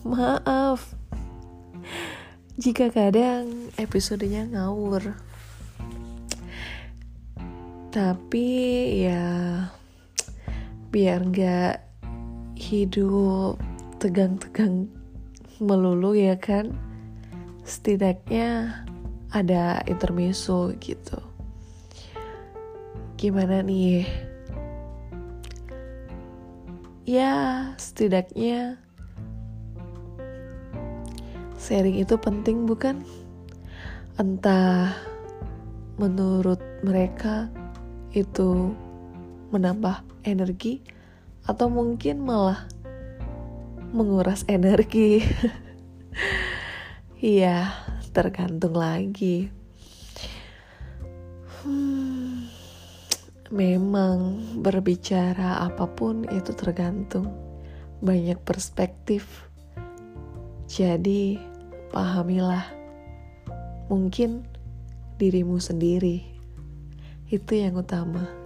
Maaf jika kadang episodenya ngawur. Tapi ya biar nggak hidup tegang-tegang melulu ya kan. Setidaknya ada intermezzo gitu. Gimana nih? Ya, setidaknya sharing itu penting bukan? Entah menurut mereka itu menambah energi atau mungkin malah menguras energi. Iya, tergantung lagi. Hmm, memang berbicara apa pun itu tergantung banyak perspektif. Jadi, pahamilah, mungkin dirimu sendiri itu yang utama.